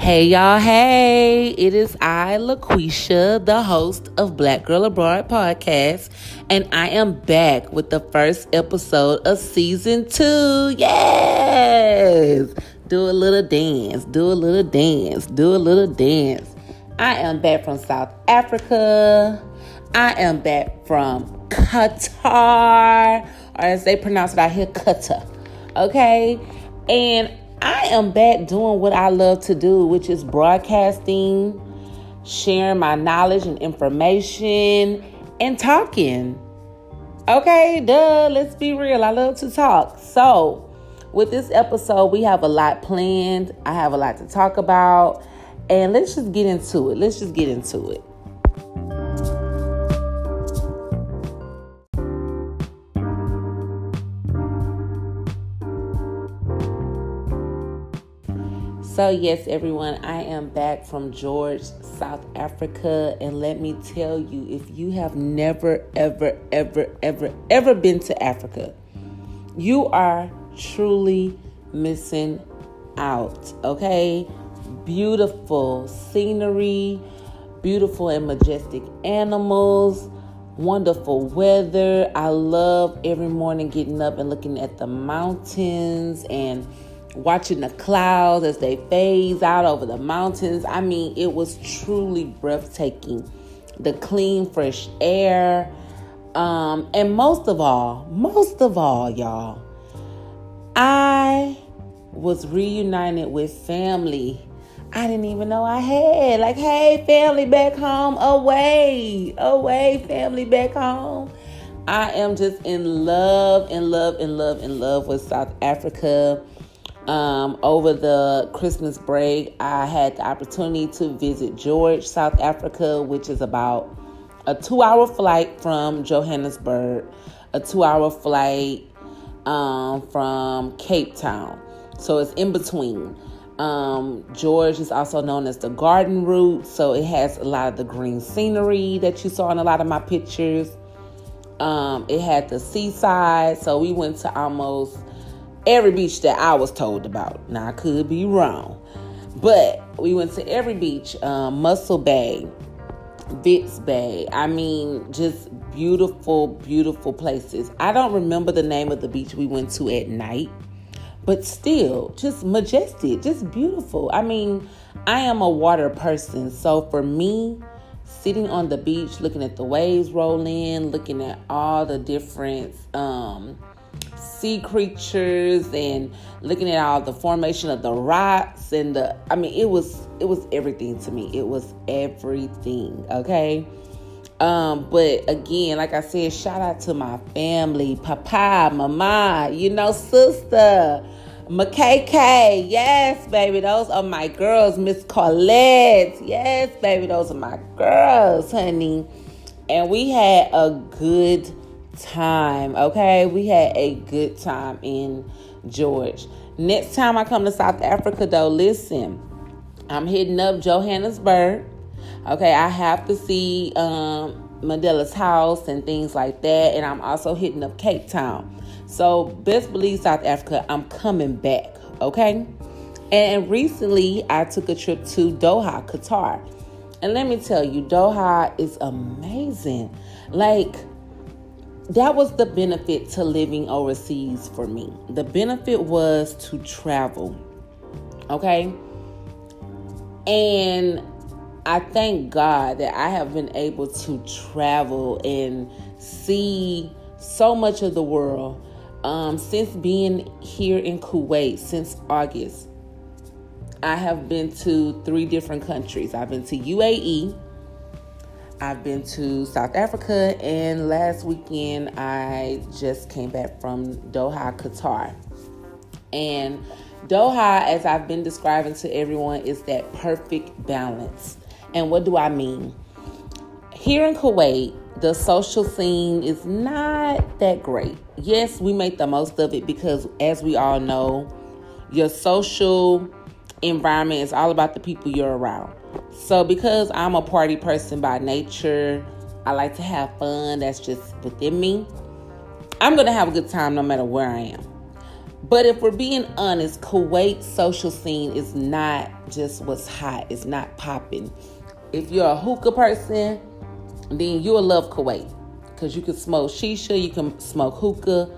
Hey y'all, hey, it is I, LaQuisha, the host of Black Girl Abroad podcast, and I am back with the first episode of season two. Yes! Do a little dance, do a little dance, do a little dance. I am back from South Africa. I am back from Qatar, or as they pronounce it out here, Qatar. Okay? And I am back doing what I love to do, which is broadcasting, sharing my knowledge and information, and talking. Okay, duh, let's be real. I love to talk. So, with this episode, we have a lot planned. I have a lot to talk about. And let's just get into it. Let's just get into it. So, yes, everyone, I am back from George, South Africa. And let me tell you, if you have never, ever, ever, ever, ever been to Africa, you are truly missing out. Okay? Beautiful scenery, beautiful and majestic animals, wonderful weather. I love every morning getting up and looking at the mountains and watching the clouds as they phase out over the mountains. I mean, it was truly breathtaking. The clean, fresh air. Um, and most of all, most of all, y'all, I was reunited with family. I didn't even know I had. Like, hey, family back home, away, away, family back home. I am just in love, in love, in love, in love with South Africa. Um, over the Christmas break, I had the opportunity to visit George, South Africa, which is about a two hour flight from Johannesburg, a two hour flight um, from Cape Town. So it's in between. Um, George is also known as the garden route, so it has a lot of the green scenery that you saw in a lot of my pictures. Um, it had the seaside, so we went to almost every beach that I was told about. Now I could be wrong, but we went to every beach, um, Mossel Bay, Vitz Bay. I mean, just beautiful, beautiful places. I don't remember the name of the beach we went to at night, but still, just majestic, just beautiful. I mean, I am a water person, so for me, sitting on the beach, looking at the waves roll in, looking at all the different um, sea creatures and looking at all the formation of the rocks and the I mean it was it was everything to me. It was everything, okay? Um, but again, like I said, shout out to my family, papa, mama, you know, sister, McKK. Yes, baby, those are my girls. Miss Colette. Yes, baby, those are my girls, honey. And we had a good time. Okay, we had a good time in George. Next time I come to South Africa, though, listen, I'm hitting up Johannesburg. Okay, I have to see um, Mandela's house and things like that, and I'm also hitting up Cape Town. So, best believe South Africa, I'm coming back. Okay, and recently I took a trip to Doha, Qatar. And let me tell you, Doha is amazing. Like, that was the benefit to living overseas for me. The benefit was to travel. Okay? And I thank God that I have been able to travel and see so much of the world um, since being here in Kuwait since August. I have been to three different countries. I've been to UAE, I've been to South Africa, and last weekend I just came back from Doha, Qatar. And Doha, as I've been describing to everyone, is that perfect balance. And what do I mean? Here in Kuwait, the social scene is not that great. Yes, we make the most of it because, as we all know, your social environment is all about the people you're around. So, because I'm a party person by nature, I like to have fun. That's just within me. I'm going to have a good time no matter where I am. But if we're being honest, Kuwait social scene is not just what's hot. It's not popping. If you're a hookah person, then you'll love Kuwait because you can smoke shisha, you can smoke hookah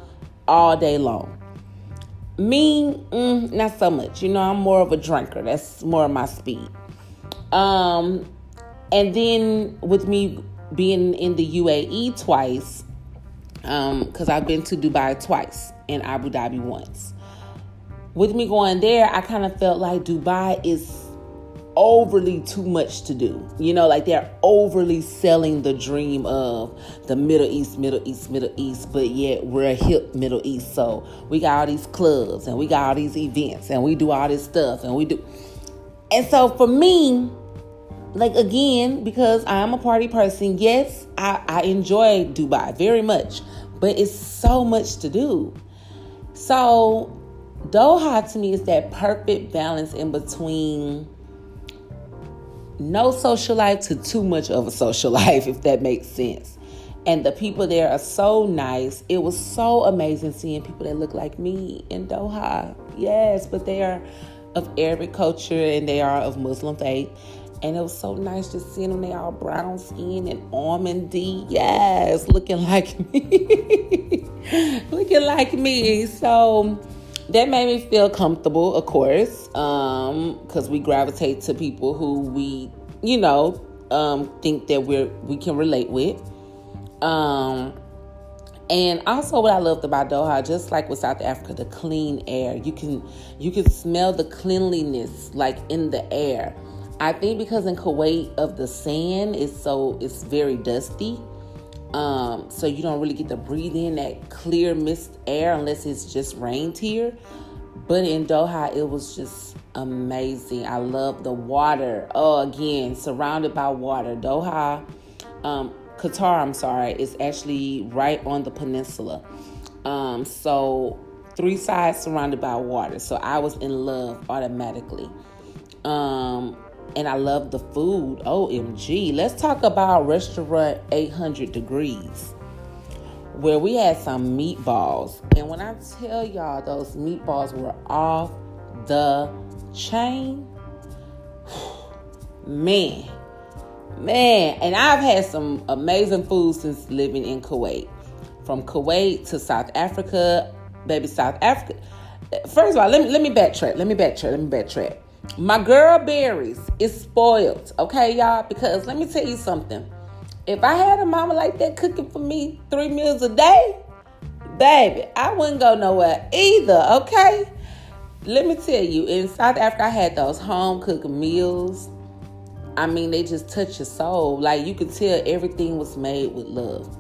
all day long. Me, mm, not so much. You know, I'm more of a drinker. That's more of my speed. Um, and then with me being in the UAE twice, because um, I've been to Dubai twice and Abu Dhabi once. With me going there, I kind of felt like Dubai is overly too much to do. You know, like they're overly selling the dream of the Middle East, Middle East, Middle East, but yet we're a hip Middle East. So we got all these clubs and we got all these events and we do all this stuff and we do. And so for me, like again, because I'm a party person, yes, I, I enjoy Dubai very much, but it's so much to do. So Doha to me is that perfect balance in between no social life to too much of a social life, if that makes sense. And the people there are so nice. It was so amazing seeing people that look like me in Doha. Yes, but they are of Arabic culture and they are of Muslim faith. And it was so nice just seeing them. They all brown skin and almondy. Yes, looking like me. looking like me. So that made me feel comfortable, of course, because um, we gravitate to people who we, you know, um, think that we're we can relate with. Um, and also, what I loved about Doha, just like with South Africa, the clean air. You can you can smell the cleanliness like in the air. I think because in Kuwait of the sand is so it's very dusty. Um, so you don't really get to breathe in that clear mist air unless it's just rained here. But in Doha, it was just amazing. I love the water. Oh, again, surrounded by water. Doha, um, Qatar, I'm sorry, is actually right on the peninsula. Um, so three sides surrounded by water. So I was in love automatically. Um, and I love the food. OMG. Let's talk about restaurant 800 degrees where we had some meatballs. And when I tell y'all those meatballs were off the chain, man, man. And I've had some amazing food since living in Kuwait. From Kuwait to South Africa, baby, South Africa. First of all, let me let me backtrack. Let me backtrack. Let me backtrack. My girl Berries is spoiled, okay, y'all? Because let me tell you something. If I had a mama like that cooking for me three meals a day, baby, I wouldn't go nowhere either, okay? Let me tell you, in South Africa, I had those home cooked meals. I mean, they just touch your soul. Like you could tell everything was made with love.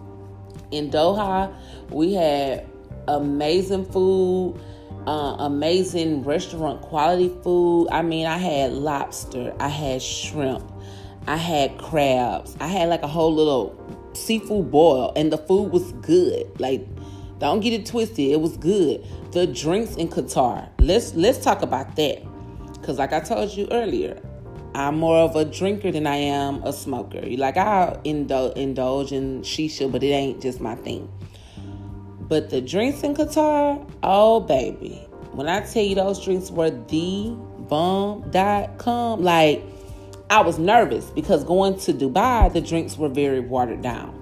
In Doha, we had amazing food uh, amazing restaurant quality food. I mean, I had lobster, I had shrimp, I had crabs, I had like a whole little seafood boil, and the food was good. Like, don't get it twisted, it was good. The drinks in Qatar. Let's let's talk about that, because like I told you earlier, I'm more of a drinker than I am a smoker. Like I indulge, indulge in shisha, but it ain't just my thing. But the drinks in Qatar, oh baby. When I tell you those drinks were the bomb.com, like I was nervous because going to Dubai, the drinks were very watered down.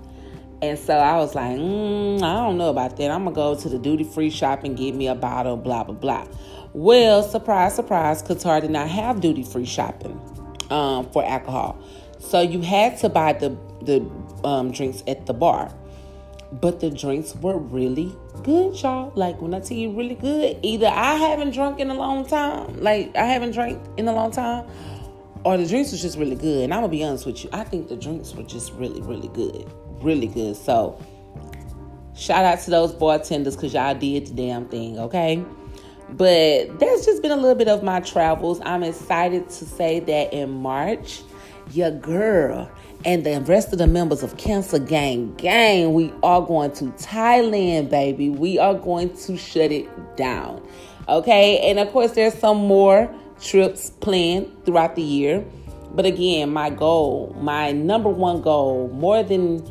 And so I was like, mm, I don't know about that. I'm going to go to the duty free shop and get me a bottle, blah, blah, blah. Well, surprise, surprise, Qatar did not have duty free shopping um, for alcohol. So you had to buy the, the um, drinks at the bar. But the drinks were really good, y'all. Like when I tell you really good, either I haven't drunk in a long time, like I haven't drank in a long time, or the drinks was just really good. And I'm gonna be honest with you, I think the drinks were just really, really good. Really good. So shout out to those bartenders because y'all did the damn thing, okay? But that's just been a little bit of my travels. I'm excited to say that in March, your girl and the rest of the members of Cancer Gang Gang, we are going to Thailand, baby. We are going to shut it down. Okay, and of course, there's some more trips planned throughout the year. But again, my goal, my number one goal, more than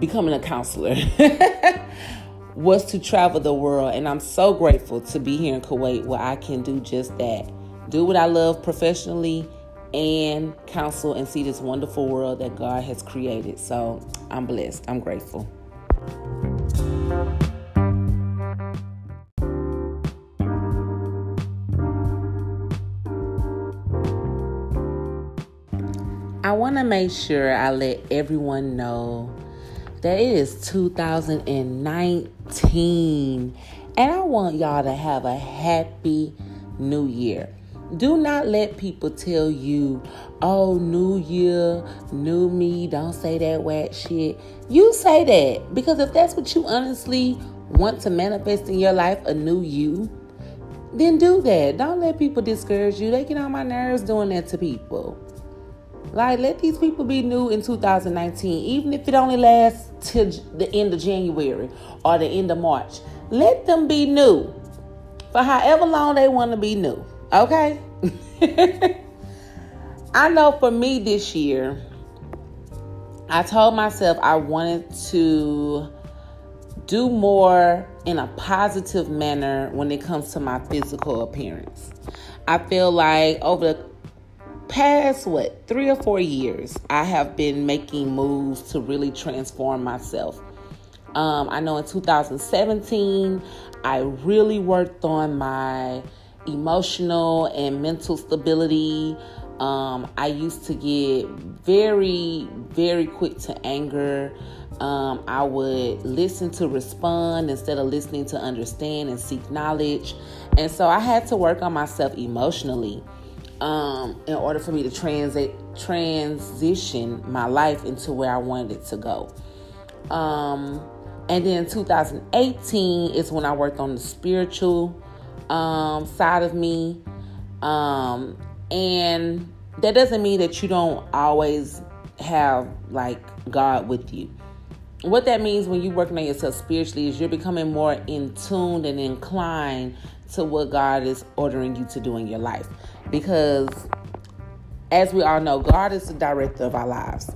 becoming a counselor, was to travel the world. And I'm so grateful to be here in Kuwait where I can do just that. Do what I love professionally and counsel and see this wonderful world that God has created. So I'm blessed. I'm grateful. I want to make sure I let everyone know that it is 2019 and I want y'all to have a happy new year. Do not let people tell you, oh, new year, new me, don't say that whack shit. You say that because if that's what you honestly want to manifest in your life, a new you, then do that. Don't let people discourage you. They get on my nerves doing that to people. Like, let these people be new in 2019, even if it only lasts till the end of January or the end of March. Let them be new for however long they want to be new. Okay? I know for me this year, I told myself I wanted to do more in a positive manner when it comes to my physical appearance. I feel like over the past what three or four years i have been making moves to really transform myself um, i know in 2017 i really worked on my emotional and mental stability. Um, i used to get very very quick to anger. Um, i would listen to respond instead of listening to understand and seek knowledge. And so i had to work on myself emotionally um, in order for me to transit transition my life into where I wanted it to go. Um, and then 2018 is when I worked on the spiritual um, side of me. Um, and that doesn't mean that you don't always have like God with you. What that means when you're working on yourself spiritually is you're becoming more in tune and inclined to what God is ordering you to do in your life because as we all know, God is the director of our lives.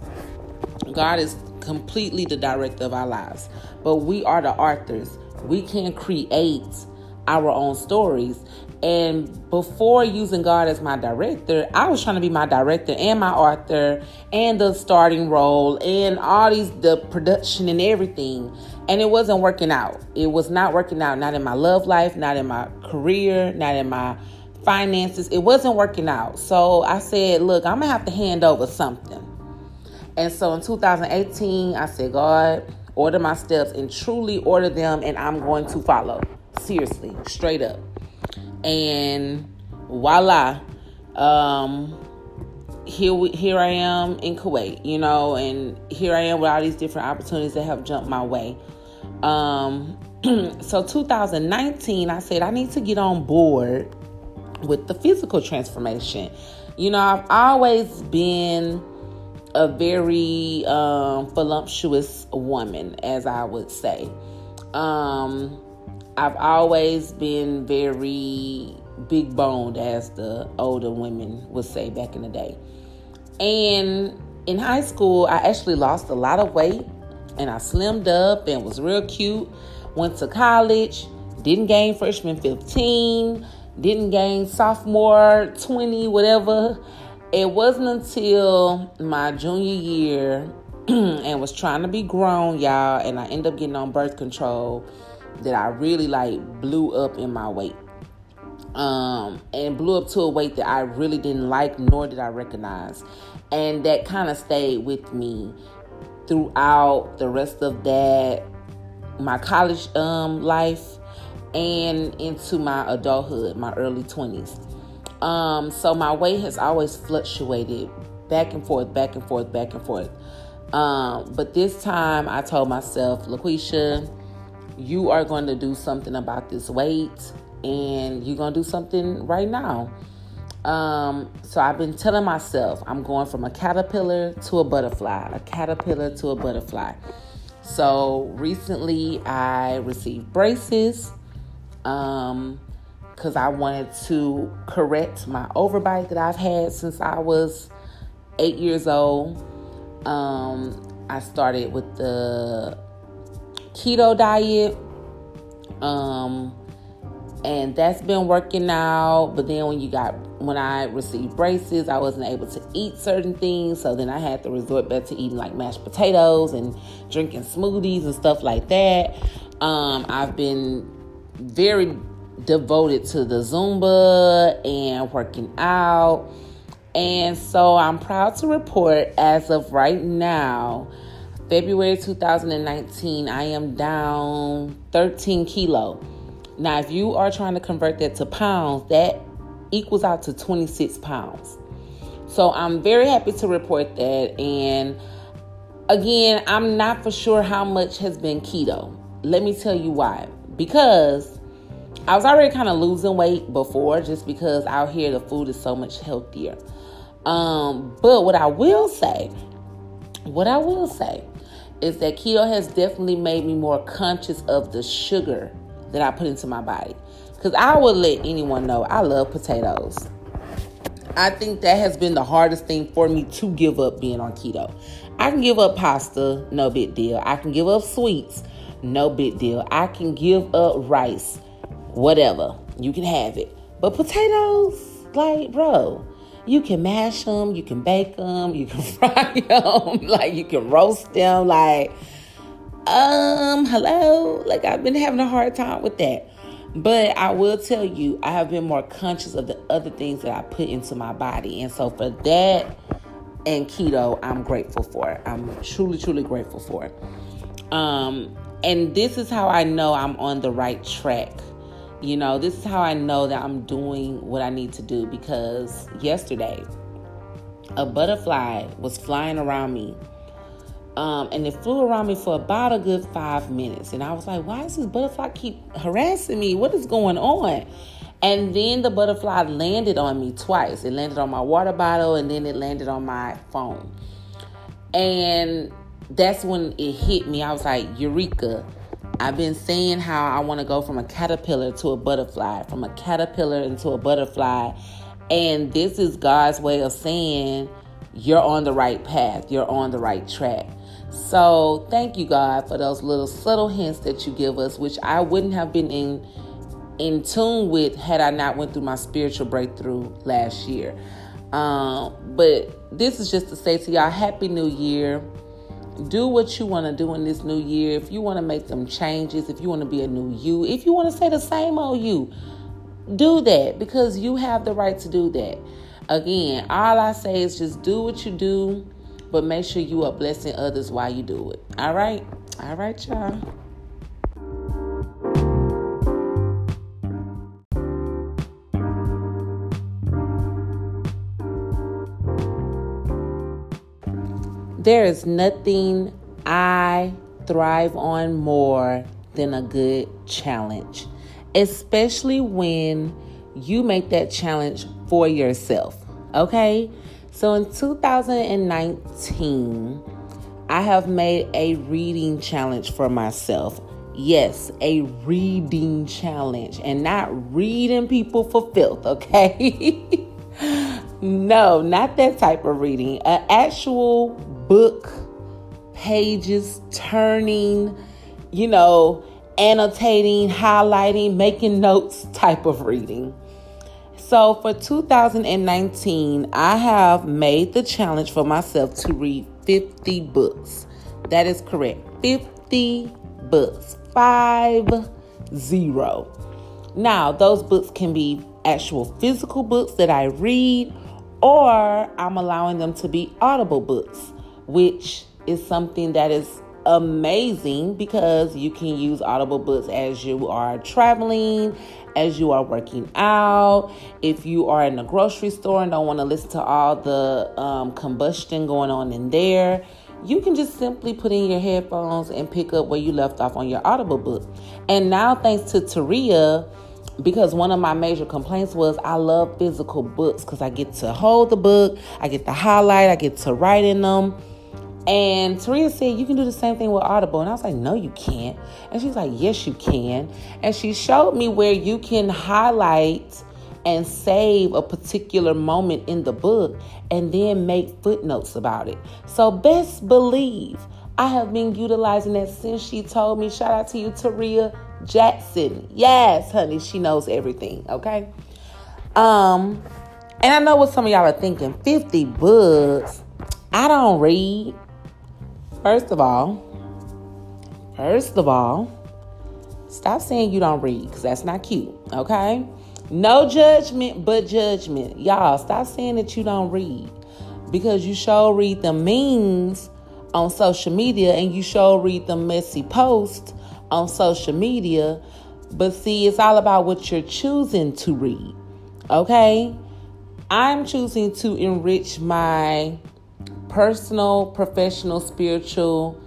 God is completely the director of our lives. But we are the authors. We can create our own stories. And before using God as my director, I was trying to be my director and my author and the starting role and all these, the production and everything. And it wasn't working out. It was not working out, not in my love life, not in my career, not in my finances. It wasn't working out. So I said, look, I'm going to have to hand over something. And so in 2018, I said, God, order my steps and truly order them, and I'm going to follow. Seriously, straight up. And voila. Um, here we, here I am in Kuwait, you know, and here I am with all these different opportunities that have jumped my way. Um, so 2019, I said I need to get on board with the physical transformation. You know, I've always been a very um, voluptuous woman, as I would say. Um, I've always been very big boned, as the older women would say back in the day. And in high school, I actually lost a lot of weight and I slimmed up and was real cute. Went to college, didn't gain freshman 15 didn't gain sophomore 20, whatever. It wasn't until my junior year and was trying to be grown, y'all, and I ended up getting on birth control that I really like blew up in my weight. Um, and blew up to a weight that I really didn't like, nor did I recognize. And that kind of stayed with me throughout the rest of that, my college um, life and into my adulthood, my early 20s. Um, so my weight has always fluctuated back and forth, back and forth, back and forth. Um, but this time I told myself, LaQuisha, you are going to do something about this weight and you're going to do something right now. Um, so I've been telling myself I'm going from a caterpillar to a butterfly, a caterpillar to a butterfly. So recently I received braces um, because I wanted to correct my overbite that I've had since I was eight years old. Um, I started with the keto diet Um, and that's been working out. But then when you got when I received braces, I wasn't able to eat certain things, so then I had to resort back to eating like mashed potatoes and drinking smoothies and stuff like that. Um, I've been very devoted to the Zumba and working out. And so I'm proud to report as of right now, February 2019, I am down 13 kilo. Now, if you are trying to convert that to pounds, that equals out to 26 pounds. So I'm very happy to report that. And again, I'm not for sure how much has been keto. Let me tell you why. Because I was already kind of losing weight before, just because out here the food is so much healthier. Um, but what I will say, what I will say is that keto has definitely made me more conscious of the sugar that I put into my body. Because I would let anyone know I love potatoes. I think that has been the hardest thing for me to give up being on keto. I can give up pasta, no big deal. I can give up sweets, no big deal. I can give up rice, whatever. You can have it. But potatoes, like, bro, you can mash them, you can bake them, you can fry them, like, you can roast them, like, um, hello? Like, I've been having a hard time with that. But I will tell you, I have been more conscious of the other things that I put into my body. And so for that and keto, I'm grateful for it. I'm truly, truly grateful for it. Um, and this is how I know I'm on the right track. You know, this is how I know that I'm doing what I need to do because yesterday a butterfly was flying around me um, and it flew around me for about a good five minutes. And I was like, why does this butterfly keep harassing me? What is going on? And then the butterfly landed on me twice. It landed on my water bottle and then it landed on my phone. And that's when it hit me. I was like, Eureka. I've been saying how I want to go from a caterpillar to a butterfly, from a caterpillar into a butterfly. And this is God's way of saying, you're on the right path, you're on the right track. So thank you, God, for those little subtle hints that you give us, which I wouldn't have been in in tune with had I not went through my spiritual breakthrough last year. Um, but this is just to say to y'all, Happy New Year. Do what you want to do in this new year. If you want to make some changes, if you want to be a new you, if you want to say the same old you, do that because you have the right to do that. Again, all I say is just do what you do but make sure you are blessing others while you do it. All right? All right, y'all. There is nothing I thrive on more than a good challenge, especially when you make that challenge for yourself. Okay? So in 2019, I have made a reading challenge for myself. Yes, a reading challenge and not reading people for filth, okay? no, not that type of reading. An actual book, pages turning, you know, annotating, highlighting, making notes type of reading. So for 2019, I have made the challenge for myself to read 50 books. That is correct. 50 books. 5 0. Now, those books can be actual physical books that I read, or I'm allowing them to be audible books, which is something that is amazing because you can use audible books as you are traveling as you are working out, if you are in a grocery store and don't want to listen to all the um, combustion going on in there, you can just simply put in your headphones and pick up where you left off on your Audible book. And now, thanks to Taria, because one of my major complaints was I love physical books because I get to hold the book, I get to highlight, I get to write in them. And Teresa said, You can do the same thing with Audible. And I was like, No, you can't. And she's like, Yes, you can. And she showed me where you can highlight and save a particular moment in the book and then make footnotes about it. So, best believe I have been utilizing that since she told me. Shout out to you, Taria. Jackson. Yes, honey, she knows everything, okay? Um, and I know what some of y'all are thinking 50 books. I don't read. First of all, first of all, stop saying you don't read because that's not cute, okay? No judgment, but judgment. Y'all, stop saying that you don't read because you sure read the memes on social media and you sure read the messy posts on social media. But see, it's all about what you're choosing to read. Okay? I'm choosing to enrich my personal, professional, spiritual,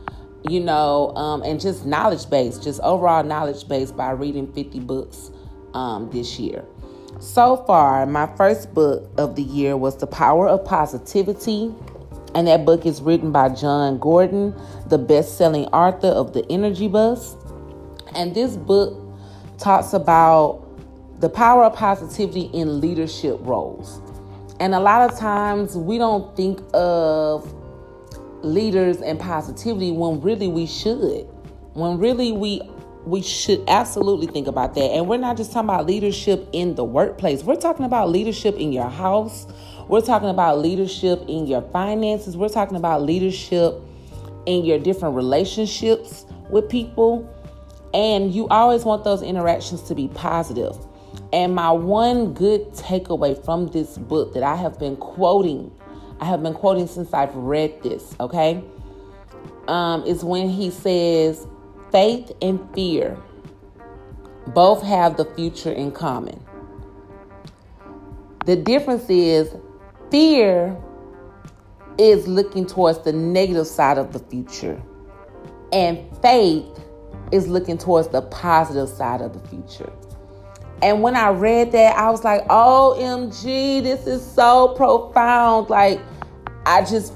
you know, um, and just knowledge base, just overall knowledge base by reading 50 books um, this year. So far, my first book of the year was The Power of Positivity. And that book is written by Jon Gordon, the best selling author of The Energy Bus. And this book talks about the power of positivity in leadership roles. And a lot of times we don't think of leaders and positivity when really we should. When really we we should absolutely think about that. And we're not just talking about leadership in the workplace. We're talking about leadership in your house. We're talking about leadership in your finances. We're talking about leadership in your different relationships with people. And you always want those interactions to be positive. And my one good takeaway from this book that I have been quoting, I have been quoting since I've read this, okay, um, is when he says, faith and fear both have the future in common. The difference is fear is looking towards the negative side of the future, and faith is looking towards the positive side of the future. And when I read that, I was like, OMG, this is so profound. Like, I just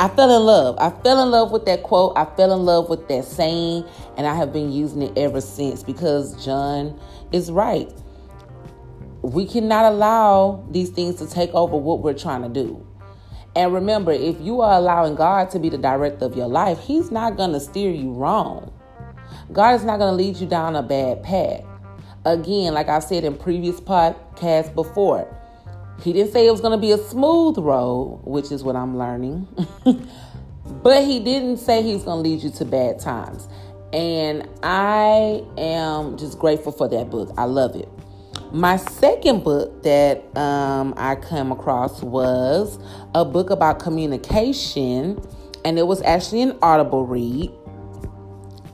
I fell in love. I fell in love with that quote. I fell in love with that saying, and I have been using it ever since because Jon is right. We cannot allow these things to take over what we're trying to do. And remember, if you are allowing God to be the director of your life, He's not going to steer you wrong. God is not going to lead you down a bad path. Again, like I've said in previous podcasts before, he didn't say it was going to be a smooth road, which is what I'm learning. but he didn't say he's going to lead you to bad times. And I am just grateful for that book. I love it. My second book that um, I came across was a book about communication, and it was actually an audible read.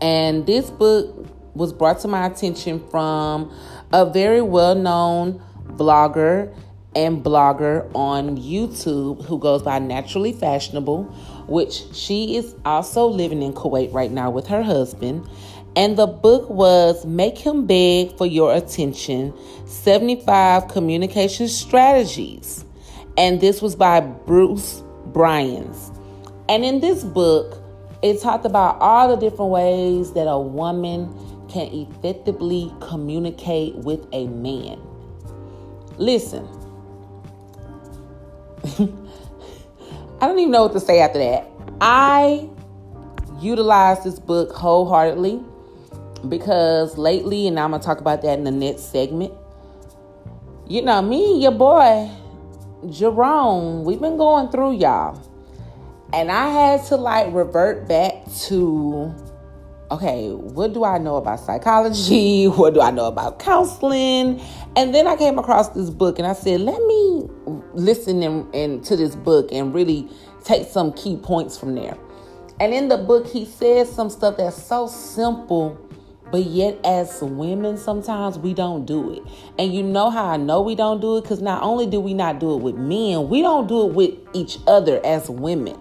And this book was brought to my attention from a very well known vlogger and blogger on YouTube who goes by Naturally Fashionable, which she is also living in Kuwait right now with her husband. And the book was Make Him Beg for Your Attention 75 Communication Strategies. And this was by Bruce Bryans. And in this book, it talked about all the different ways that a woman can effectively communicate with a man. Listen, I don't even know what to say after that. I utilize this book wholeheartedly because lately, and I'm gonna talk about that in the next segment. You know, me, your boy, Jerome, we've been going through y'all. And I had to like revert back to okay, what do I know about psychology? What do I know about counseling? And then I came across this book and I said, let me listen to this book and really take some key points from there. And in the book, he says some stuff that's so simple, but yet as women, sometimes we don't do it. And you know how I know we don't do it? Because not only do we not do it with men, we don't do it with each other as women.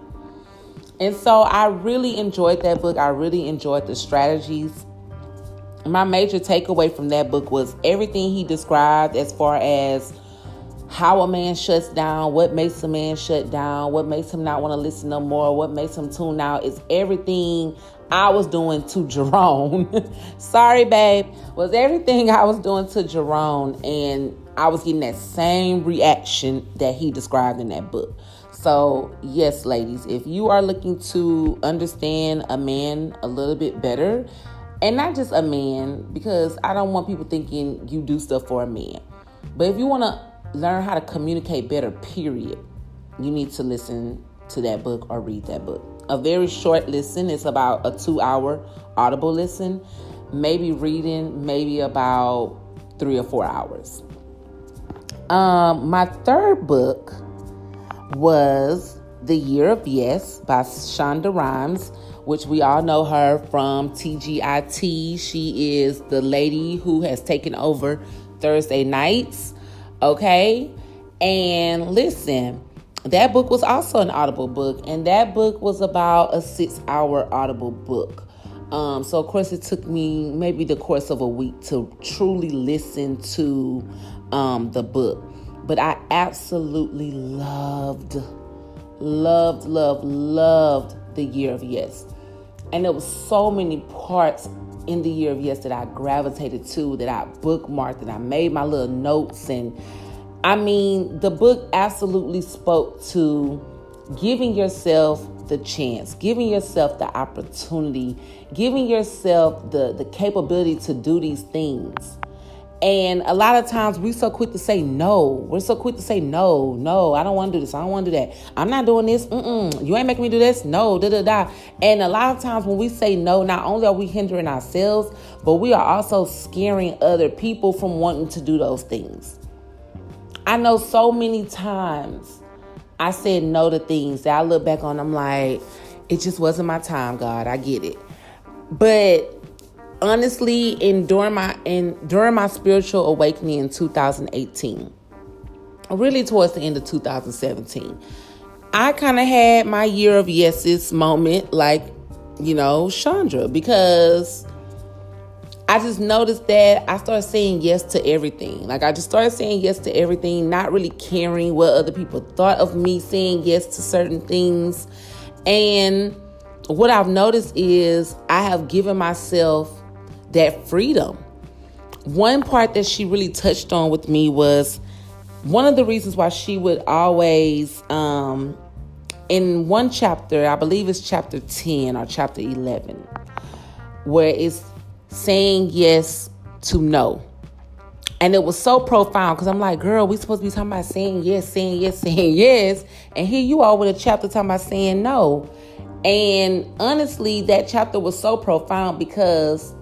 And so I really enjoyed that book. I really enjoyed the strategies. My major takeaway from that book was everything he described as far as how a man shuts down, what makes a man shut down, what makes him not want to listen no more, what makes him tune out is everything I was doing to Jerome. Sorry, babe. Was everything I was doing to Jerome, and I was getting that same reaction that he described in that book. So, yes, ladies, if you are looking to understand a man a little bit better and not just a man, because I don't want people thinking you do stuff for a man. But if you want to learn how to communicate better, period, you need to listen to that book or read that book. A very short listen, it's about a two hour audible listen. Maybe reading, maybe about three or four hours. Um, my third book was The Year of Yes by Shonda Rhimes, which we all know her from TGIT. She is the lady who has taken over Thursday nights. Okay. And listen, that book was also an audible book, and that book was about a six hour audible book. Um, so, of course, it took me maybe the course of a week to truly listen to um, the book. But I absolutely loved, loved, loved, loved the year of yes. And there was so many parts in the year of yes that I gravitated to, that I bookmarked, and I made my little notes. And I mean, the book absolutely spoke to giving yourself the chance, giving yourself the opportunity, giving yourself the, the capability to do these things. And a lot of times we're so quick to say no. We're so quick to say no, no, I don't want to do this. I don't want to do that. I'm not doing this. Mm-mm. You ain't making me do this. No, da da da. And a lot of times when we say no, not only are we hindering ourselves, but we are also scaring other people from wanting to do those things. I know so many times I said no to things that I look back on, I'm like, it just wasn't my time, God. I get it. But honestly, in during my in during my spiritual awakening in 2018, really towards the end of 2017, I kind of had my year of yeses moment, like you know, Shonda, because I just noticed that I started saying yes to everything. Like I just started saying yes to everything, not really caring what other people thought of me saying yes to certain things. And what I've noticed is I have given myself that freedom. One part that she really touched on with me was one of the reasons why she would always, um, in one chapter, I believe it's chapter 10 or chapter 11, where it's saying yes to no. And it was so profound because I'm like, girl, we supposed to be talking about saying yes, saying yes, saying yes. And here you are with a chapter talking about saying no. And honestly, that chapter was so profound because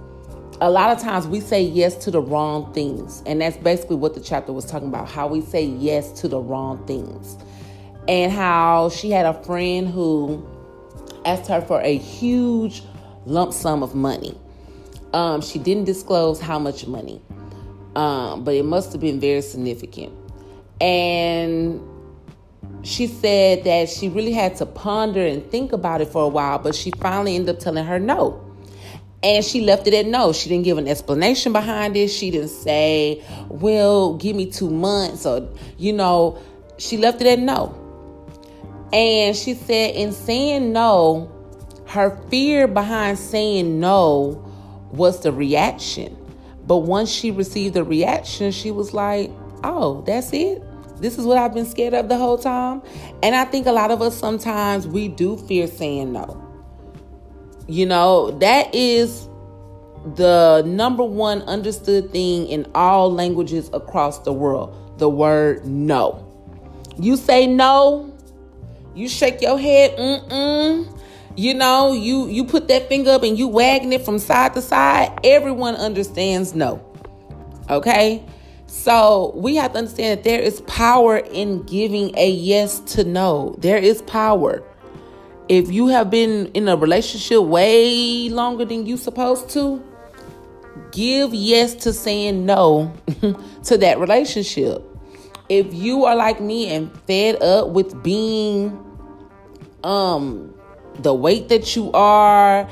a lot of times we say yes to the wrong things. And that's basically what the chapter was talking about how we say yes to the wrong things. And how she had a friend who asked her for a huge lump sum of money. Um, she didn't disclose how much money, um, but it must have been very significant. And she said that she really had to ponder and think about it for a while, but she finally ended up telling her no. And she left it at no. She didn't give an explanation behind it. She didn't say, well, give me two months or, you know, she left it at no. And she said, in saying no, her fear behind saying no was the reaction. But once she received the reaction, she was like, oh, that's it? This is what I've been scared of the whole time. And I think a lot of us sometimes we do fear saying no. You know, that is the number one understood thing in all languages across the world the word no. You say no, you shake your head, mm mm. You know, you you put that finger up and you wagging it from side to side. Everyone understands no. Okay? So we have to understand that there is power in giving a yes to no. There is power if you have been in a relationship way longer than you supposed to, give yes to saying no to that relationship. If you are like me and fed up with being um the weight that you are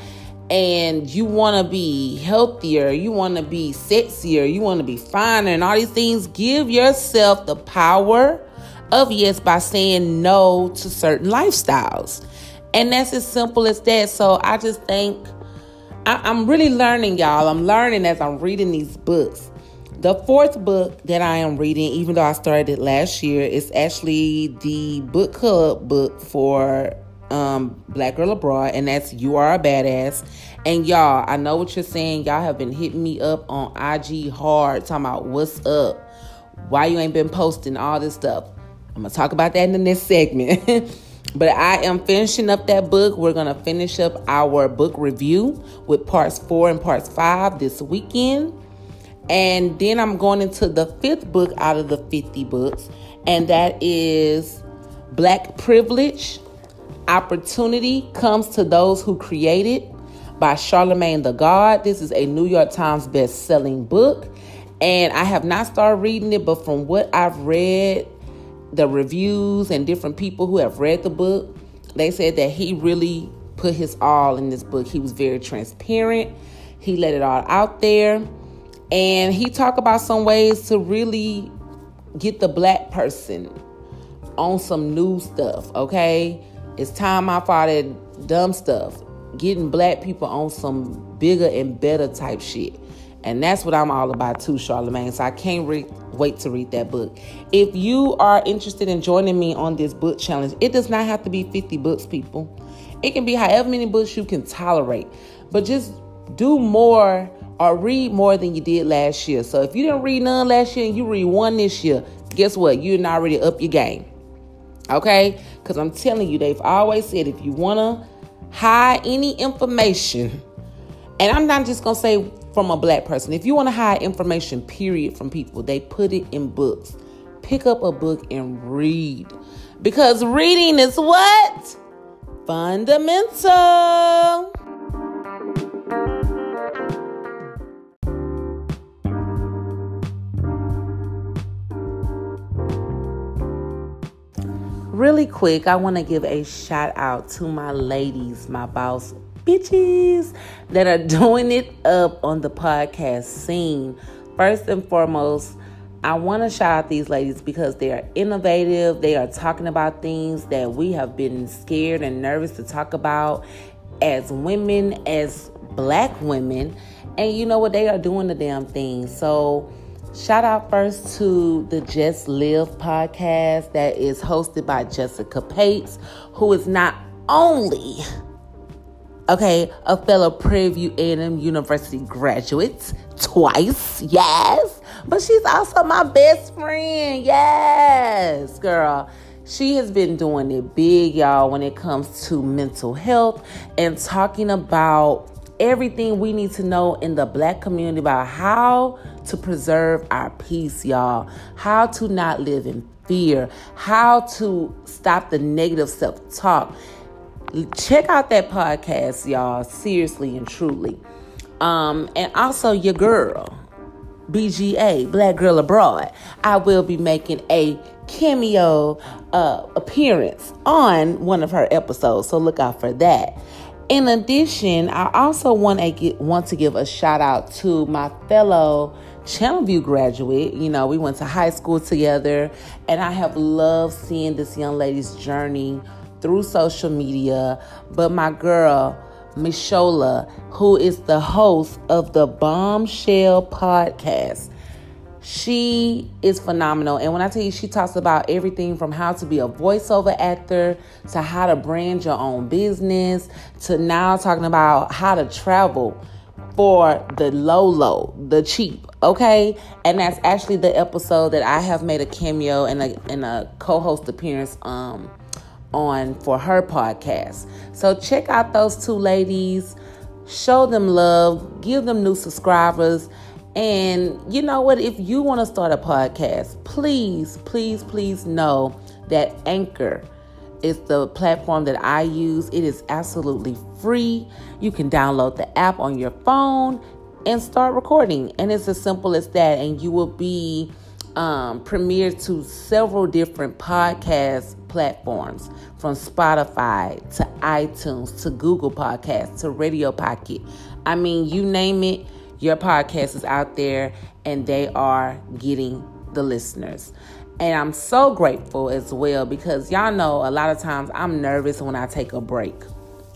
and you want to be healthier, you want to be sexier, you want to be finer and all these things, give yourself the power of yes by saying no to certain lifestyles. And that's as simple as that. So I just think I, am really learning, y'all. I'm learning as I'm reading these books. The fourth book that I am reading, even though I started it last year, is actually the book club book for um, Black Girl Abroad, and that's You Are a Badass. And y'all, I know what you're saying. Y'all have been hitting me up on IG hard, talking about what's up, why you ain't been posting all this stuff. I'm gonna talk about that in the next segment. but I am finishing up that book. We're gonna finish up our book review with parts four and parts five this weekend. And then I'm going into the fifth book out of the 50 books, and that is Black Privilege Opportunity Comes to Those Who Create It by Charlemagne the God. This is a New York Times best-selling book, and I have not started reading it, but from what I've read, the reviews and different people who have read the book, they said that he really put his all in this book. He was very transparent. He let it all out there. And he talked about some ways to really get the black person on some new stuff, okay? It's time out for all that dumb stuff. Getting black people on some bigger and better type shit. And that's what I'm all about too, Charlemagne. So I can't re- wait to read that book. If you are interested in joining me on this book challenge, it does not have to be 50 books, people. It can be however many books you can tolerate. But just do more or read more than you did last year. So if you didn't read none last year and you read one this year, guess what? You're not already up your game. Okay? Because I'm telling you, they've always said if you want to hide any information, and I'm not just going to say from a black person, if you want to hide information, period, from people, they put it in books. Pick up a book and read. Because reading is what? Fundamental. Really quick, I want to give a shout out to my ladies, my boss bitches that are doing it up on the podcast scene. First and foremost, I want to shout out these ladies because they are innovative. They are talking about things that we have been scared and nervous to talk about as women, as black women. And you know what? They are doing the damn thing. So, Shout out first to the Just Live podcast that is hosted by Jessica Pates, who is not only okay, a fellow Prairie View A&M University graduate twice, yes, but she's also my best friend, yes, girl. She has been doing it big, y'all, when it comes to mental health and talking about everything we need to know in the black community about how to preserve our peace, y'all, how to not live in fear, how to stop the negative self talk. Check out that podcast, y'all, seriously and truly. Um, and also your girl, BGA, Black Girl Abroad. I will be making a cameo uh, appearance on one of her episodes, so look out for that. In addition, I also want to want to give a shout out to my fellow Channelview graduate. You know, we went to high school together, and I have loved seeing this young lady's journey through social media. But my girl, Michola, who is the host of the Bombshell podcast, she is phenomenal. And when I tell you, she talks about everything from how to be a voiceover actor to how to brand your own business to now talking about how to travel for the low, low, the cheap. Okay. And that's actually the episode that I have made a cameo and a, and a co host appearance um, on for her podcast. So check out those two ladies, show them love, give them new subscribers and you know what? If you want to start a podcast, please, please, please know that Anchor is the platform that I use. It is absolutely free. You can download the app on your phone and start recording. And it's as simple as that. And you will be um, premiered to several different podcast platforms from Spotify to iTunes to Google Podcasts to Radio Pocket. I mean, you name it your podcast is out there and they are getting the listeners. And I'm so grateful as well because y'all know a lot of times I'm nervous when I take a break.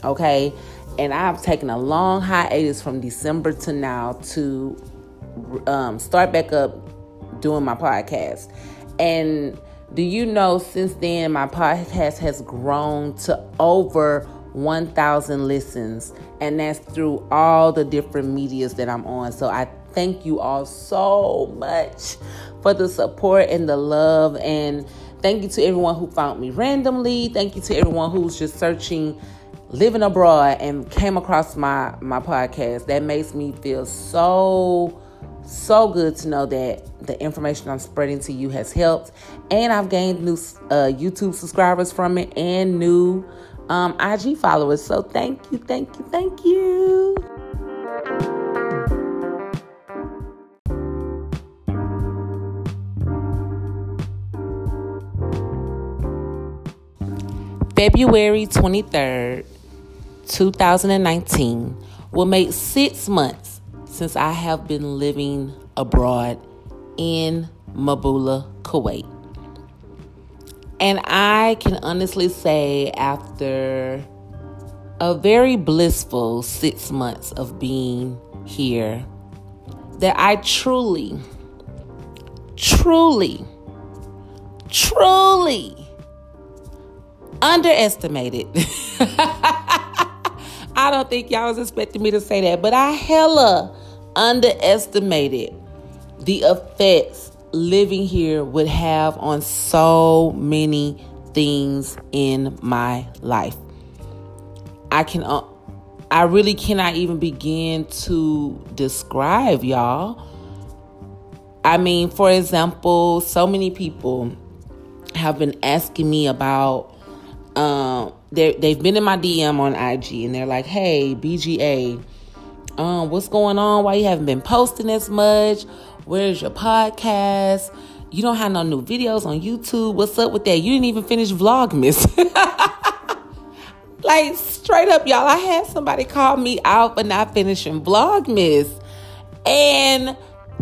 Okay. And I've taken a long hiatus from December to now to um, start back up doing my podcast. And Do you know since then my podcast has grown to over 1,000 listens, and that's through all the different medias that I'm on. So I thank you all so much for the support and the love. And thank you to everyone who found me randomly. Thank you to everyone who's just searching living abroad and came across my my podcast. That makes me feel so so good to know that the information I'm spreading to you has helped, and I've gained new uh, YouTube subscribers from it and new um, IG followers. So thank you, thank you, thank you. February 23rd, 2019 will make six months since I have been living abroad in Mahboula, Kuwait. And I can honestly say, after a very blissful six months of being here, that I truly, truly, truly underestimated. I don't think y'all was expecting me to say that, but I hella underestimated the effects living here would have on so many things in my life. I can uh, I really cannot even begin to describe y'all. I mean, for example, so many people have been asking me about um they've been in my DM on IG and they're like, "Hey, BGA, um, what's going on? Why you haven't been posting as much? Where's your podcast? You don't have no new videos on YouTube. What's up with that? You didn't even finish Vlogmas. like straight up, y'all. I had somebody call me out for not finishing Vlogmas, and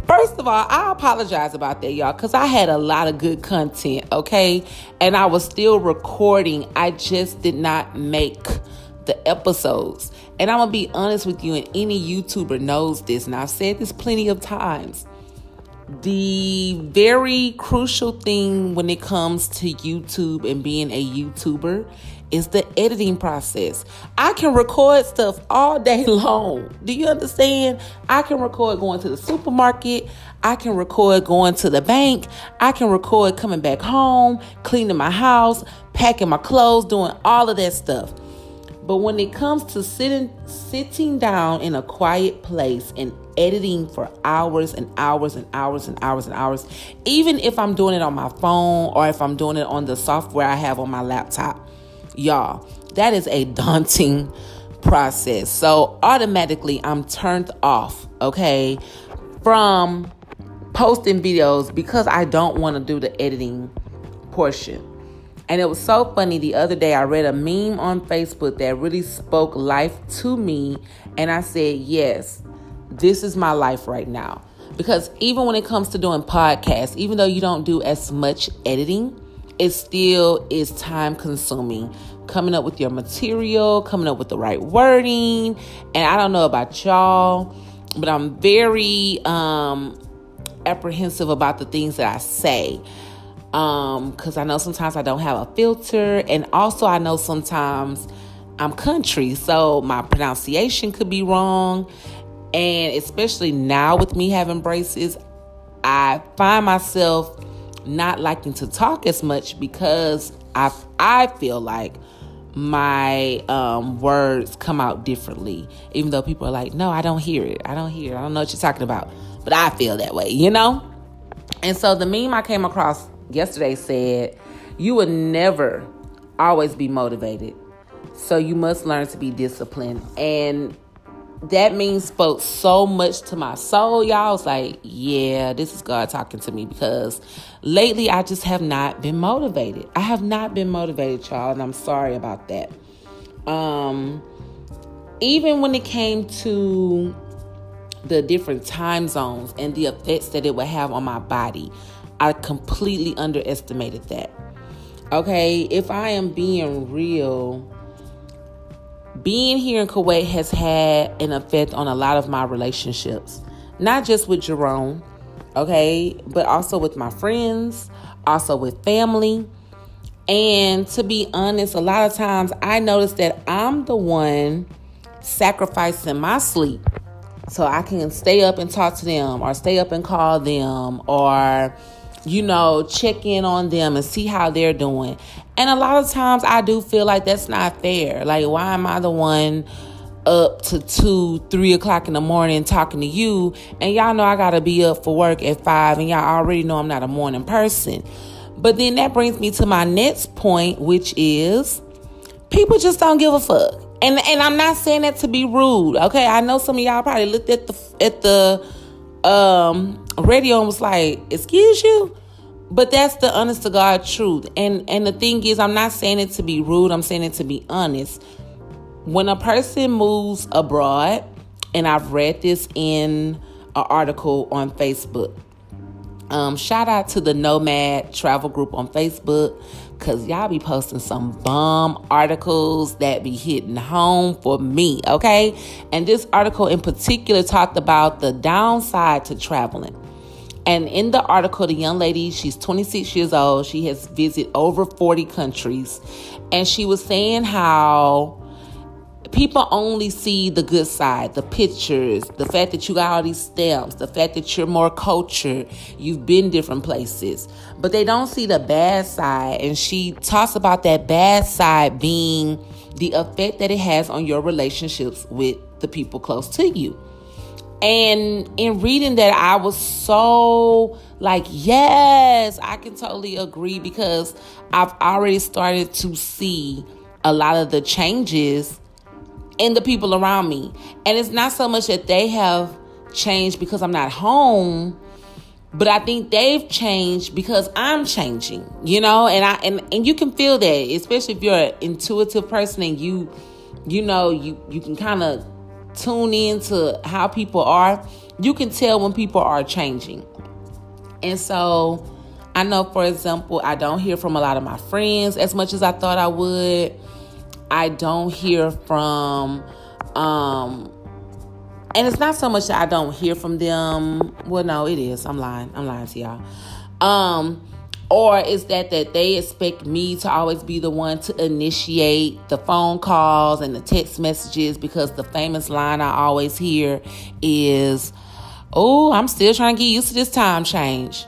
First of all, I apologize about that, y'all, because I had a lot of good content, okay? And I was still recording. I just did not make the episodes. And I'm going to be honest with you, and any YouTuber knows this, and I've said this plenty of times. The very crucial thing when it comes to YouTube and being a YouTuber is the editing process. I can record stuff all day long. Do you understand? I can record going to the supermarket. I can record going to the bank. I can record coming back home, cleaning my house, packing my clothes, doing all of that stuff. But when it comes to sitting sitting down in a quiet place and editing for hours and hours and hours and hours and hours, even if I'm doing it on my phone or if I'm doing it on the software I have on my laptop, Y'all, that is a daunting process. So automatically I'm turned off, okay, from posting videos because I don't want to do the editing portion. And it was so funny. The other day, I read a meme on Facebook that really spoke life to me. And I said, Yes, this is my life right now. Because even when it comes to doing podcasts, even though you don't do as much editing, it still is time consuming coming up with your material, coming up with the right wording. And I don't know about y'all, but I'm very um, apprehensive about the things that I say. Um, cause I know sometimes I don't have a filter, and also I know sometimes I'm country, so my pronunciation could be wrong. And especially now with me having braces, I find myself not liking to talk as much because I I feel like my um, words come out differently, even though people are like, "No, I don't hear it. I don't hear. It. I don't know what you're talking about." But I feel that way, you know. And so the meme I came across yesterday said, "You will never always be motivated, so you must learn to be disciplined." And that means spoke so much to my soul, y'all. I was like, yeah, this is God talking to me because lately I just have not been motivated. I have not been motivated, y'all, and I'm sorry about that. Um, even when it came to the different time zones and the effects that it would have on my body, I completely underestimated that. Okay, if I am being real, being here in Kuwait has had an effect on a lot of my relationships, not just with Jerome, okay? But also with my friends, also with family. And to be honest, a lot of times I notice that I'm the one sacrificing my sleep so I can stay up and talk to them or stay up and call them or you know, check in on them and see how they're doing. And a lot of times I do feel like that's not fair. Like, why am I the one up to two, three o'clock in the morning talking to you? And y'all know I gotta be up for work at five, and y'all already know I'm not a morning person. But then that brings me to my next point, which is people just don't give a fuck. And and I'm not saying that to be rude. Okay, I know some of y'all probably looked at the at the um radio was like, "Excuse you." But that's the honest to God truth. And and the thing is, I'm not saying it to be rude. I'm saying it to be honest. When a person moves abroad, and I've read this in an article on Facebook. Um, shout out to the Nomad Travel Group on Facebook because y'all be posting some bomb articles that be hitting home for me, okay? And this article in particular talked about the downside to traveling. And in the article, the young lady, she's 26 years old. She has visited over 40 countries. And she was saying how people only see the good side, the pictures, the fact that you got all these stamps, the fact that you're more cultured, you've been different places, but they don't see the bad side. And she talks about that bad side being the effect that it has on your relationships with the people close to you. And in reading that, I was so like, yes, I can totally agree because I've already started to see a lot of the changes in the people around me. And it's not so much that they have changed because I'm not home, but I think they've changed because I'm changing, you know, and I and, and you can feel that, especially if you're an intuitive person and you you know, you you can kind of tune into how people are. You can tell when people are changing. And so I know for example, I don't hear from a lot of my friends as much as I thought I would. I don't hear from um and it's not so much that I don't hear from them. Well, no, it is. I'm lying. I'm lying to y'all. Um or is that that they expect me to always be the one to initiate the phone calls and the text messages because the famous line I always hear is, "Oh, I'm still trying to get used to this time change."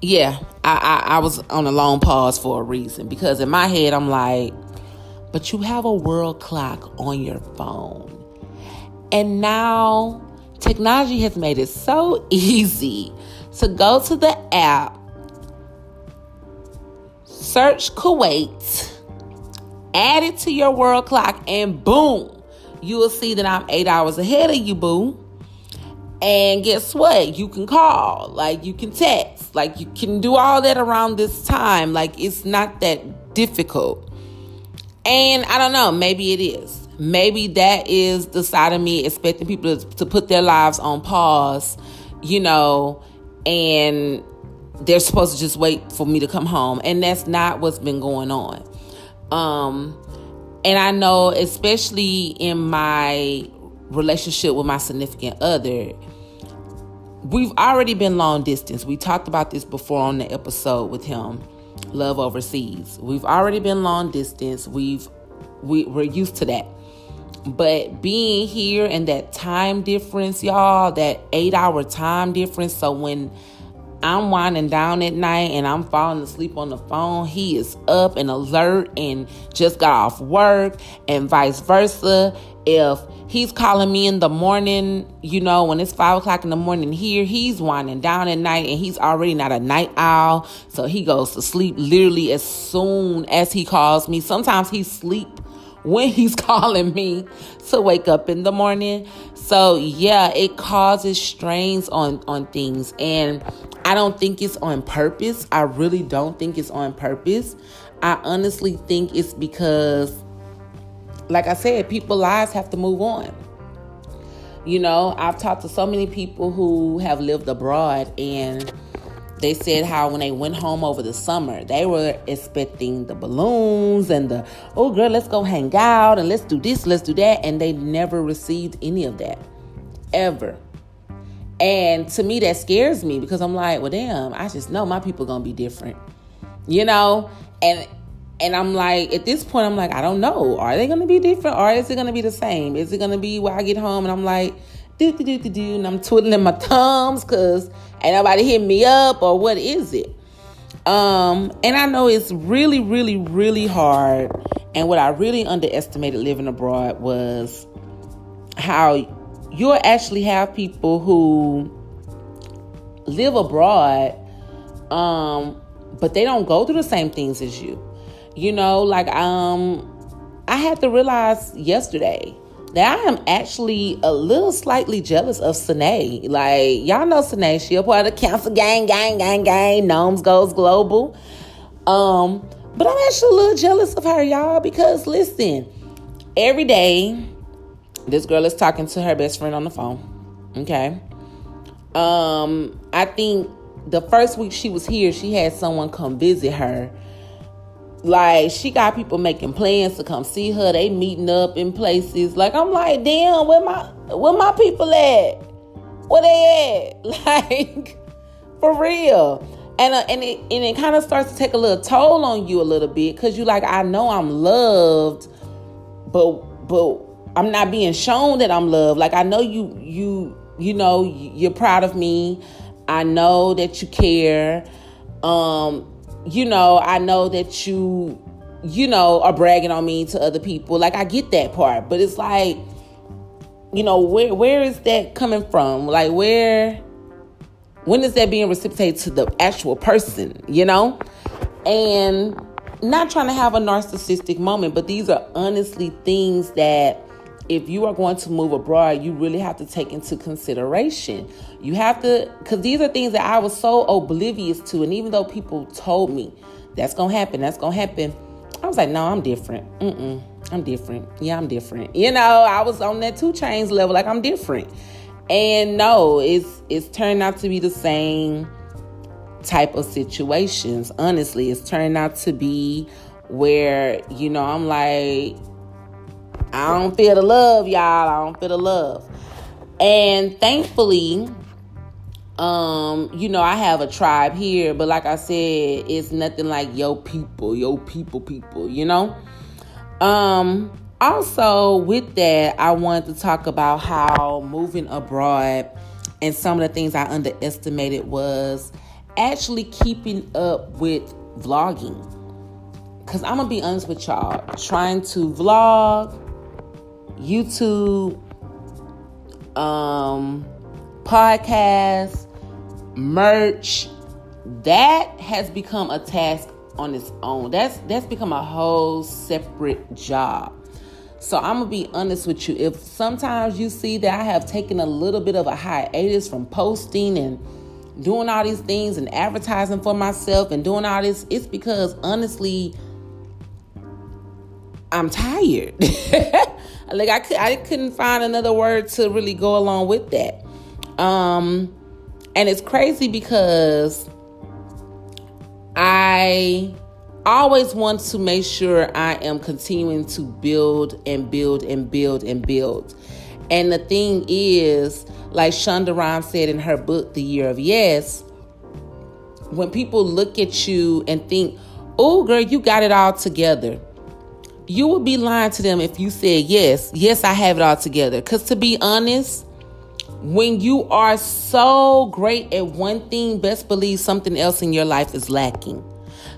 yeah, I, I, I was on a long pause for a reason because in my head I'm like, but you have a world clock on your phone. And now technology has made it so easy to go to the app, search Kuwait, add it to your world clock, and boom, you will see that I'm eight hours ahead of you, boo. And guess what? You can call, like you can text, like you can do all that around this time. Like it's not that difficult. And I don't know, maybe it is. Maybe that is the side of me expecting people to, to put their lives on pause, you know, and they're supposed to just wait for me to come home. And that's not what's been going on. Um, and I know, especially in my relationship with my significant other, we've already been long distance. We talked about this before on the episode with him, Love Overseas. We've already been long distance. We've we, we're used to that. But being here and that time difference, y'all, that eight hour time difference. So when I'm winding down at night and I'm falling asleep on the phone. He is up and alert and just got off work, and vice versa. If he's calling me in the morning, you know, when it's five o'clock in the morning here, he's winding down at night and he's already not a night owl. So he goes to sleep literally as soon as he calls me. Sometimes he sleep when he's calling me to wake up in the morning. So yeah, it causes strains on on things and I don't think it's on purpose. I really don't think it's on purpose. I honestly think it's because, like I said, people lives have to move on. You know, I've talked to so many people who have lived abroad and they said how when they went home over the summer, they were expecting the balloons and the, oh girl, let's go hang out and let's do this, let's do that. And they never received any of that. Ever. And to me, that scares me because I'm like, well, damn, I just know my people gonna be different, you know. And and I'm like, at this point, I'm like, I don't know. Are they gonna be different, or is it gonna be the same? Is it gonna be where I get home and I'm like, do do do do do, and I'm twiddling my thumbs because ain't nobody hit me up, or what is it? Um, and I know it's really, really, really hard. And what I really underestimated living abroad was how you'll actually have people who live abroad, um, but they don't go through the same things as you. You know, like um, I had to realize yesterday that I am actually a little slightly jealous of Sine. Like y'all know Sine, she a part of the council gang, gang, gang, gang. Gnomes goes global. Um, but I'm actually a little jealous of her, y'all, because listen, every day this girl is talking to her best friend on the phone. Okay. Um, I think the first week she was here, she had someone come visit her. Like she got people making plans to come see her. They meeting up in places. Like I'm like, damn, where my where my people at? Where they at? Like for real. And uh, and it and it kind of starts to take a little toll on you a little bit because you like I know I'm loved, but but I'm not being shown that I'm loved. Like I know you you you know you're proud of me. I know that you care. Um, you know, I know that you you know are bragging on me to other people. Like I get that part, but it's like you know, where where is that coming from? Like where when is that being reciprocated to the actual person, you know? And not trying to have a narcissistic moment, but these are honestly things that if you are going to move abroad, you really have to take into consideration. You have to, because these are things that I was so oblivious to. And even though people told me that's going to happen, that's going to happen, I was like, no, I'm different. Mm-mm, I'm different. Yeah, I'm different. You know, I was on that 2 Chainz level, like I'm different. And no, it's it's turned out to be the same type of situations. Honestly, it's turned out to be where, you know, I'm like, I don't feel the love, y'all. I don't feel the love. And thankfully, um, you know, I have a tribe here, but like I said, it's nothing like yo people, yo people, people, you know? Um, also with that, I wanted to talk about how moving abroad and some of the things I underestimated was actually keeping up with vlogging. Cause I'm gonna be honest with y'all, trying to vlog YouTube, um, podcast, merch, that has become a task on its own. That's that's become a whole separate job. So I'm gonna be honest with you. If sometimes you see that I have taken a little bit of a hiatus from posting and doing all these things and advertising for myself and doing all this, it's because honestly, I'm tired. like I could I couldn't find another word to really go along with that. Um and it's crazy because I always want to make sure I am continuing to build and build and build and build. And the thing is, like Shonda Rhimes said in her book, The Year of Yes, when people look at you and think, oh, girl, you got it all together you would be lying to them if you said, Yes, yes, I have it all together. Because to be honest, when you are so great at one thing, best believe something else in your life is lacking.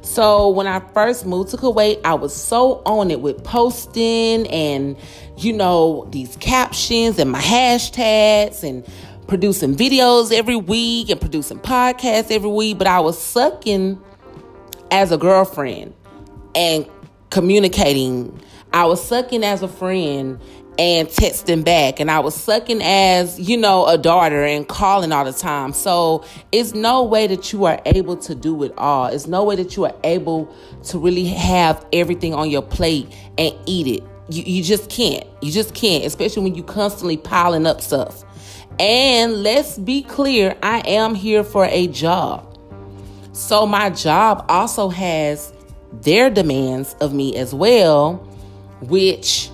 So when I first moved to Kuwait, I was so on it with posting and, you know, these captions and my hashtags and producing videos every week and producing podcasts every week. But I was sucking as a girlfriend and communicating. I was sucking as a friend and texting back and I was sucking as, you know, a daughter and calling all the time. So it's no way that you are able to do it all. It's no way that you are able to really have everything on your plate and eat it. You, you just can't. You just can't, especially when you constantly piling up stuff. And let's be clear, I am here for a job. So my job also has their demands of me as well, which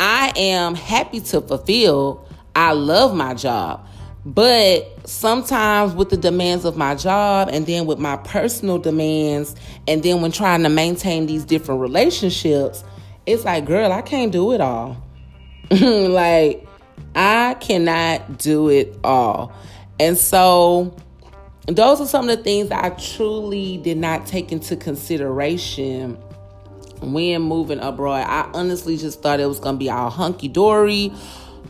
I am happy to fulfill. I love my job. But sometimes with the demands of my job and then with my personal demands, and then when trying to maintain these different relationships, it's like, girl, I can't do it all. like, I cannot do it all. And so, those are some of the things I truly did not take into consideration when moving abroad. I honestly just thought it was going to be all hunky dory,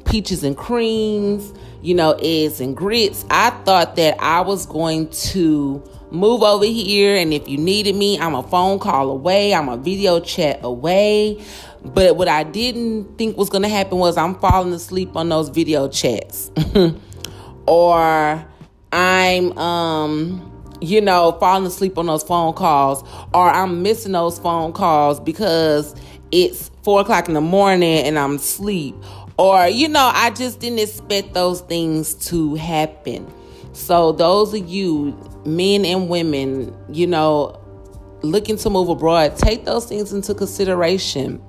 peaches and creams, you know, eggs and grits. I thought that I was going to move over here and if you needed me, I'm a phone call away, I'm a video chat away. But what I didn't think was going to happen was I'm falling asleep on those video chats. or I'm um you know, falling asleep on those phone calls, or I'm missing those phone calls because it's four o'clock in the morning and I'm asleep, or you know, I just didn't expect those things to happen. So, those of you, men and women, you know, looking to move abroad, take those things into consideration.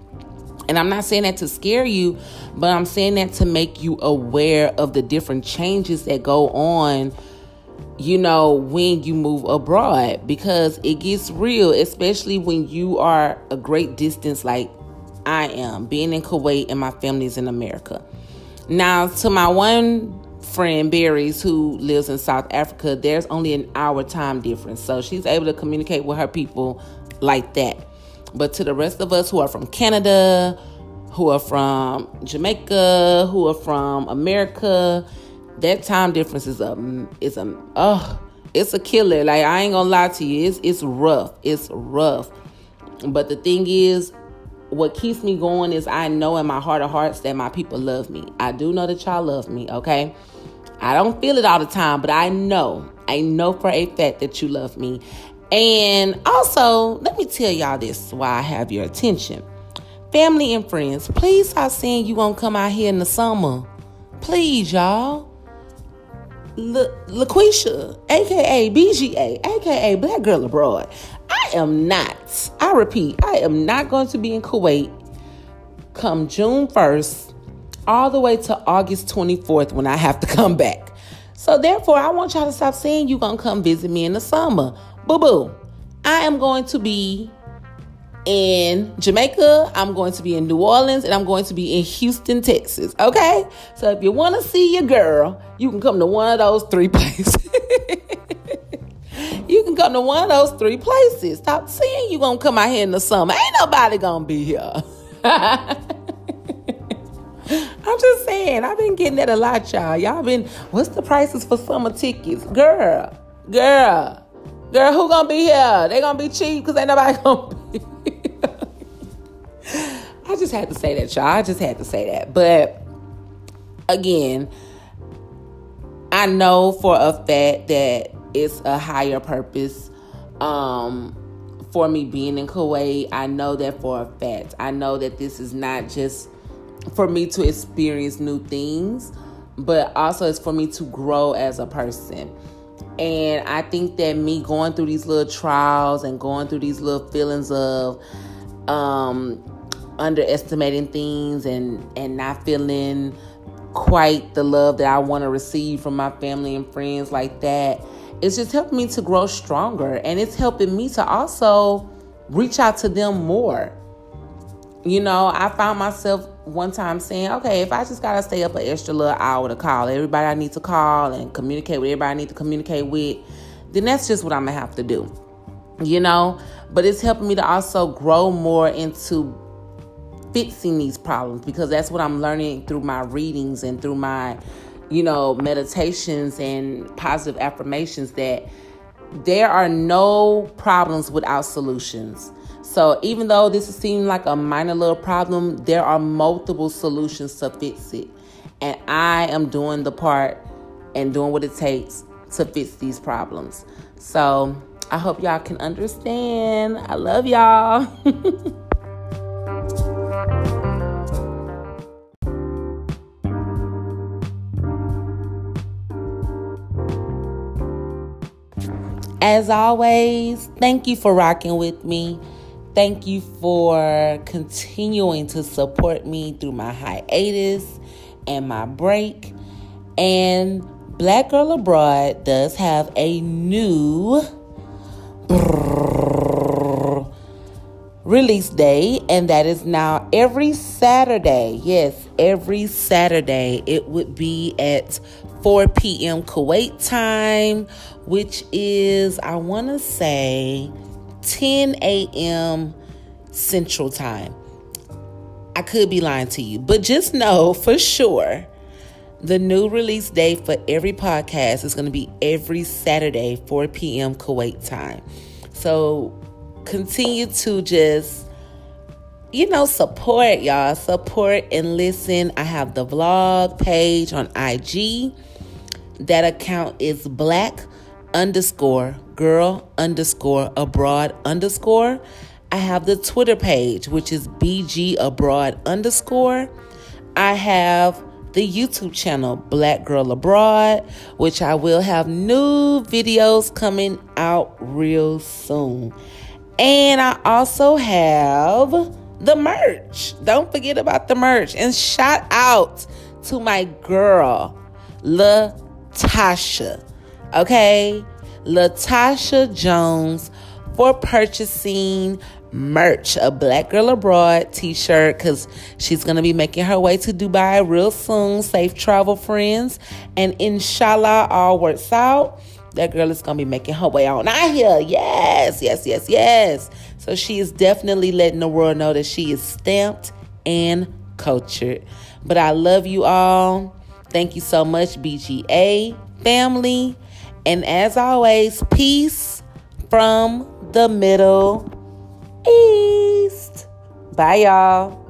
And I'm not saying that to scare you, but I'm saying that to make you aware of the different changes that go on you know, when you move abroad because it gets real, especially when you are a great distance like I am, being in Kuwait and my family's in America. Now, to my one friend, Berries, who lives in South Africa, there's only an hour time difference. So she's able to communicate with her people like that. But to the rest of us who are from Canada, who are from Jamaica, who are from America, that time difference is a is a oh it's a killer. Like I ain't gonna lie to you, it's it's rough. It's rough. But the thing is, what keeps me going is I know in my heart of hearts that my people love me. I do know that y'all love me, okay? I don't feel it all the time, but I know. I know for a fact that you love me. And also, let me tell y'all this why I have your attention. Family and friends, please stop saying you won't come out here in the summer. Please, y'all. La- LaQuisha, aka BGA, aka Black Girl Abroad. I am not, I repeat, I am not going to be in Kuwait come June 1st all the way to August 24th when I have to come back. So therefore, I want y'all to stop saying you're going to come visit me in the summer. Boo boo. I am going to be in Jamaica, I'm going to be in New Orleans, and I'm going to be in Houston, Texas. Okay? So if you want to see your girl, you can come to one of those three places. you can come to one of those three places. Stop saying you're going to come out here in the summer. Ain't nobody going to be here. I'm just saying, I've been getting that a lot, y'all. Y'all been, what's the prices for summer tickets? Girl, girl, girl, who gonna be here? They gonna be cheap because ain't nobody gonna be I just had to say that, y'all. I just had to say that. But again, I know for a fact that it's a higher purpose um, for me being in Kuwait. I know that for a fact. I know that this is not just for me to experience new things, but also it's for me to grow as a person. And I think that me going through these little trials and going through these little feelings of um, underestimating things and and not feeling quite the love that I want to receive from my family and friends like that. It's just helping me to grow stronger and it's helping me to also reach out to them more. You know, I found myself one time saying, okay, if I just gotta stay up an extra little hour to call everybody I need to call and communicate with everybody I need to communicate with, then that's just what I'm gonna have to do. You know, but it's helping me to also grow more into fixing these problems because that's what I'm learning through my readings and through my, you know, meditations and positive affirmations that there are no problems without solutions. So even though this seems like a minor little problem, there are multiple solutions to fix it. And I am doing the part and doing what it takes to fix these problems. So I hope y'all can understand. I love y'all. As always, thank you for rocking with me. Thank you for continuing to support me through my hiatus and my break. And Black Girl Abroad does have a new release day, and that is now every Saturday. Yes, every Saturday. It would be at 4 p.m. Kuwait time, which is, I want to say, 10 a.m. Central Time. I could be lying to you, but just know for sure the new release date for every podcast is going to be every Saturday, 4 p.m. Kuwait time. So continue to just, you know, support y'all, support and listen. I have the vlog page on IG. That account is black underscore girl underscore abroad underscore. I have the Twitter page, which is BG Abroad underscore. I have the YouTube channel, Black Girl Abroad, which I will have new videos coming out real soon. And I also have the merch. Don't forget about the merch. And shout out to my girl, Latasha. Okay? Latasha Jones for purchasing merch, a Black Girl Abroad t shirt, because she's going to be making her way to Dubai real soon. Safe travel, friends. And inshallah, all works out. That girl is going to be making her way on out here. Yes, yes, yes, yes. So she is definitely letting the world know that she is stamped and cultured. But I love you all. Thank you so much, BGA family. And as always, peace from the Middle East. Bye, y'all.